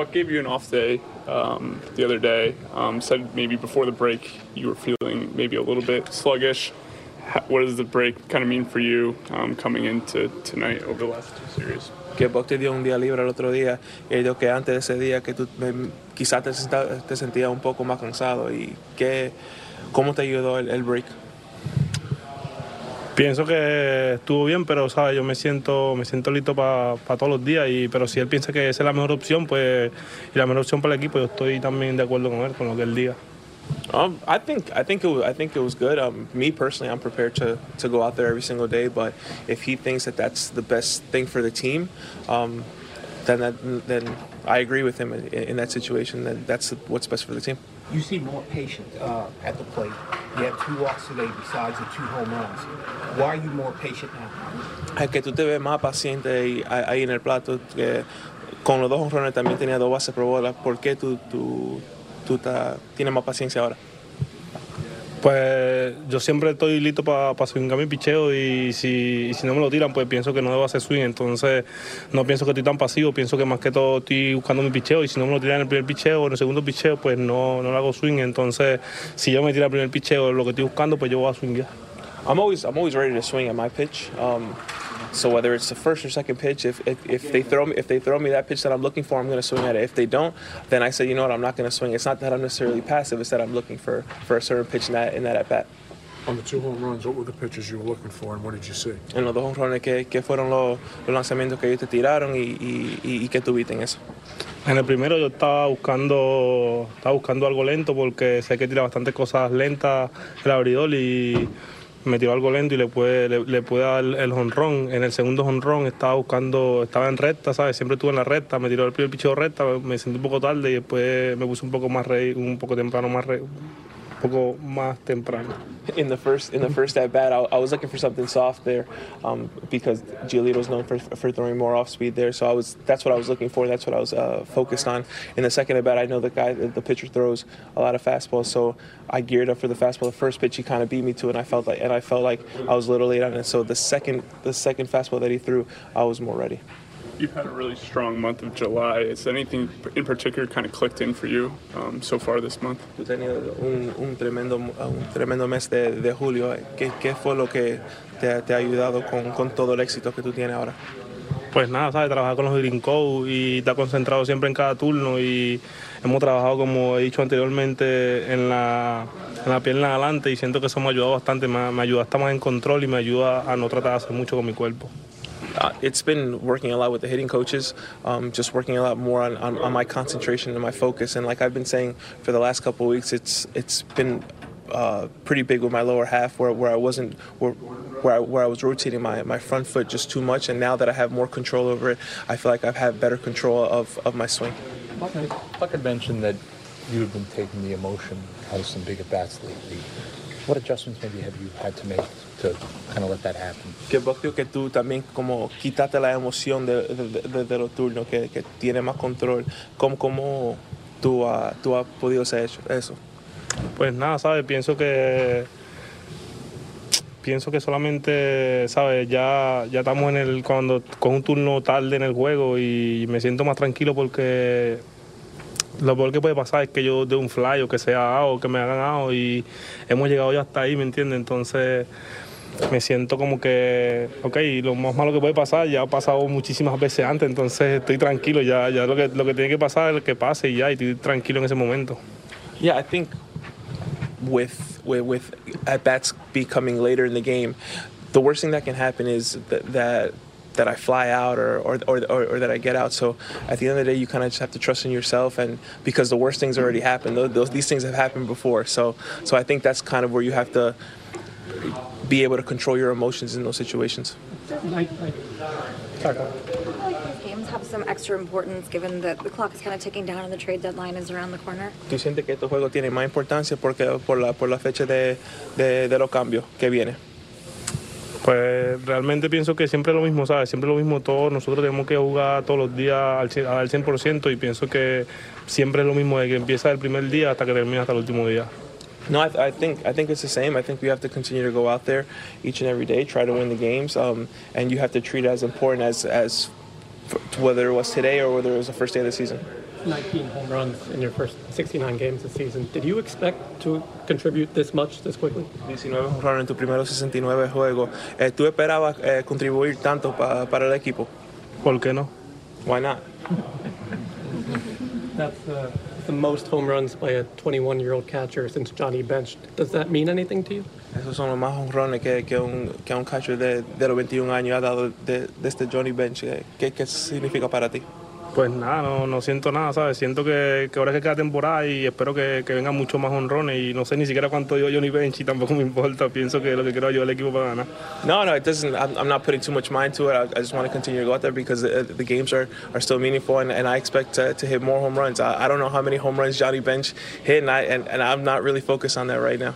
Buck gave you an off day um, the other day. Um, said maybe before the break you were feeling maybe a little bit sluggish. How, what does the break kind of mean for you um, coming into tonight over the last two series? que Buck te dio un día libre el otro día y dijo que antes de ese día que tú quizás te, sentías un poco más cansado y que, cómo te ayudó el, el break. Pienso que estuvo bien, pero ¿sabes? yo me siento, me siento listo para pa todos los días. Y, pero si él piensa que esa es la mejor opción, pues, y la mejor opción para el equipo, yo estoy también de acuerdo con él, con lo que él diga. Um, I think I think it was, I think it was good. Um, me personally, I'm prepared to, to go out there every single day. But if he thinks that that's the best thing for the team, um, then that, then I agree with him in, in that situation. Then that's what's best for the team. You seem more patient uh, at the plate. You have two walks today besides the two home runs. Why are you more patient now? Es que tú te ves más paciente ahí, en el plato. Que con los dos honrones también tenía dos bases por bola. ¿Por qué tú, tú, tú ta, tienes más paciencia ahora? Pues yo siempre estoy listo para pa swingar mi picheo y si, si, no me lo tiran, pues pienso que no debo hacer swing. Entonces no pienso que estoy tan pasivo, pienso que más que todo estoy buscando mi picheo y si no me lo tiran en el primer picheo o en el segundo picheo, pues no, no lo hago swing. Entonces si yo me tiro el primer picheo, lo que estoy buscando, pues yo voy a swingar. I'm always, I'm always ready to swing at my pitch. Um, So whether it's the first or second pitch, if, if, if they throw me if they throw me that pitch that I'm looking for, I'm going to swing at it. If they don't, then I say, you know what, I'm not going to swing. It's not that I'm necessarily passive; it's that I'm looking for for a certain pitch in that in that at bat. On the two home runs, what were the pitches you were looking for, and what did you see? En los dos home runs, ¿qué, qué fueron los, los lanzamientos que ellos te tiraron y, y, y, y qué tuviste en eso? En el primero yo estaba buscando estaba buscando algo lento porque sé que tira bastantes cosas lentas el abridor y me tiró algo lento y le puede, le, le dar el honrón. En el segundo honrón estaba buscando, estaba en recta, ¿sabes? Siempre estuve en la recta, me tiró el primer picheo recta, me sentí un poco tarde y después me puse un poco más rey, un poco temprano más rey, poco más temprano. In the first in the first at bat, I, I was looking for something soft there, um, because Giolito's known for, for throwing more off speed there. So I was that's what I was looking for. That's what I was uh, focused on. In the second at bat, I know the guy the pitcher throws a lot of fastballs, so I geared up for the fastball. The first pitch he kind of beat me to, and I felt like and I felt like I was a little late on it. So the second the second fastball that he threw, I was more ready. You've had a really strong month of July. Is anything in particular kind of clicked in for you um, so far this month? Tenido un, un, tremendo, un tremendo mes de, de julio. ¿Qué, ¿Qué, fue lo que te, te ha ayudado con, con, todo el éxito que tú tienes ahora? Pues nada, ¿sabes? Trabajar con los Green Code y estar concentrado siempre en cada turno y hemos trabajado, como he dicho anteriormente, en la, en la pierna adelante y siento que eso me ha ayudado bastante, me, me ayuda a estar más en control y me ayuda a no tratar de hacer mucho con mi cuerpo. Uh, it's been working a lot with the hitting coaches, um, just working a lot more on, on, on, my concentration and my focus. And like I've been saying for the last couple of weeks, it's it's been uh, pretty big with my lower half where, where I wasn't where, where I, where I was rotating my, my front foot just too much. And now that I have more control over it, I feel like I've had better control of, of my swing. Buck had mentioned that you've been taking the emotion out of some big at bats lately. What adjustments maybe have you had to make to kind of let that happen? Que vos creo que tú también como quitaste la emoción de, de, de, de los turnos, que, que tiene más control. ¿Cómo, cómo tú, uh, tú has podido hacer eso? Pues nada, ¿sabes? Pienso que pienso que solamente, ¿sabes? Ya, ya estamos en el cuando con un turno tarde en el juego y me siento más tranquilo porque lo peor que puede pasar es que yo dé un fly o que sea out o que me hagan out y hemos llegado ya hasta ahí, ¿me entiendes? Entonces me siento como que, ok, lo más malo que puede pasar ya ha pasado muchísimas veces antes, entonces estoy tranquilo, ya, ya lo, que, lo que tiene que pasar es que pase y ya, y estoy tranquilo en ese momento. Yeah, I think with, with, with at bats becoming later in the game, the worst thing that can happen is that, that that I fly out or, or, or, or, that I get out. So at the end of the day, you kind of just have to trust in yourself, and because the worst things already happened, those, those, these things have happened before. So so I think that's kind of where you have to be able to control your emotions in those situations. games have some extra importance given that the clock is kind of ticking down and the trade deadline is around the corner? ¿Tú sientes que estos juegos tienen más importancia porque por la por la fecha de, de, de los cambios que viene? Pues realmente pienso que siempre lo mismo, ¿sabes? Siempre lo mismo, todos nosotros tenemos que jugar todos los días al 100% y pienso que siempre es lo mismo de que empieza el primer día hasta que termina hasta el último día. No, I, I, think I think it's the same. I think we have to continue to go out there each and every day, try to win the games, um, and you have to treat it as important as as whether it was today or whether it was the first day of the season. 19 home runs in your first 69 games this season. Did you expect to contribute this much this quickly? 19 honrones en tus primeros 69 juegos. Eh, ¿Tú esperabas eh, contribuir tanto pa- para el equipo? ¿Por qué no? Why not? That's uh, the most home runs by a 21-year-old catcher since Johnny Bench. Does that mean anything to you? Esos son los más honrones que, que, un, que un catcher de, de los 21 años ha dado de, desde Johnny Bench. ¿Qué, ¿Qué significa para ti? Pues nada, no, no siento nada, ¿sabes? Siento que, que ahora es que queda temporada y espero que, que vengan más honrones y no sé ni siquiera cuánto Johnny Bench y tampoco me importa. Pienso que lo que quiero ayudar al equipo para ganar. No, no, it doesn't. I'm, I'm not putting too much mind to it. I, I just want to continue to go out there because the, the games are, are still meaningful, and, and I expect to, to hit more home runs. I, I don't know how many home runs Johnny Bench hit, and, I, and, and I'm not really focused on that right now.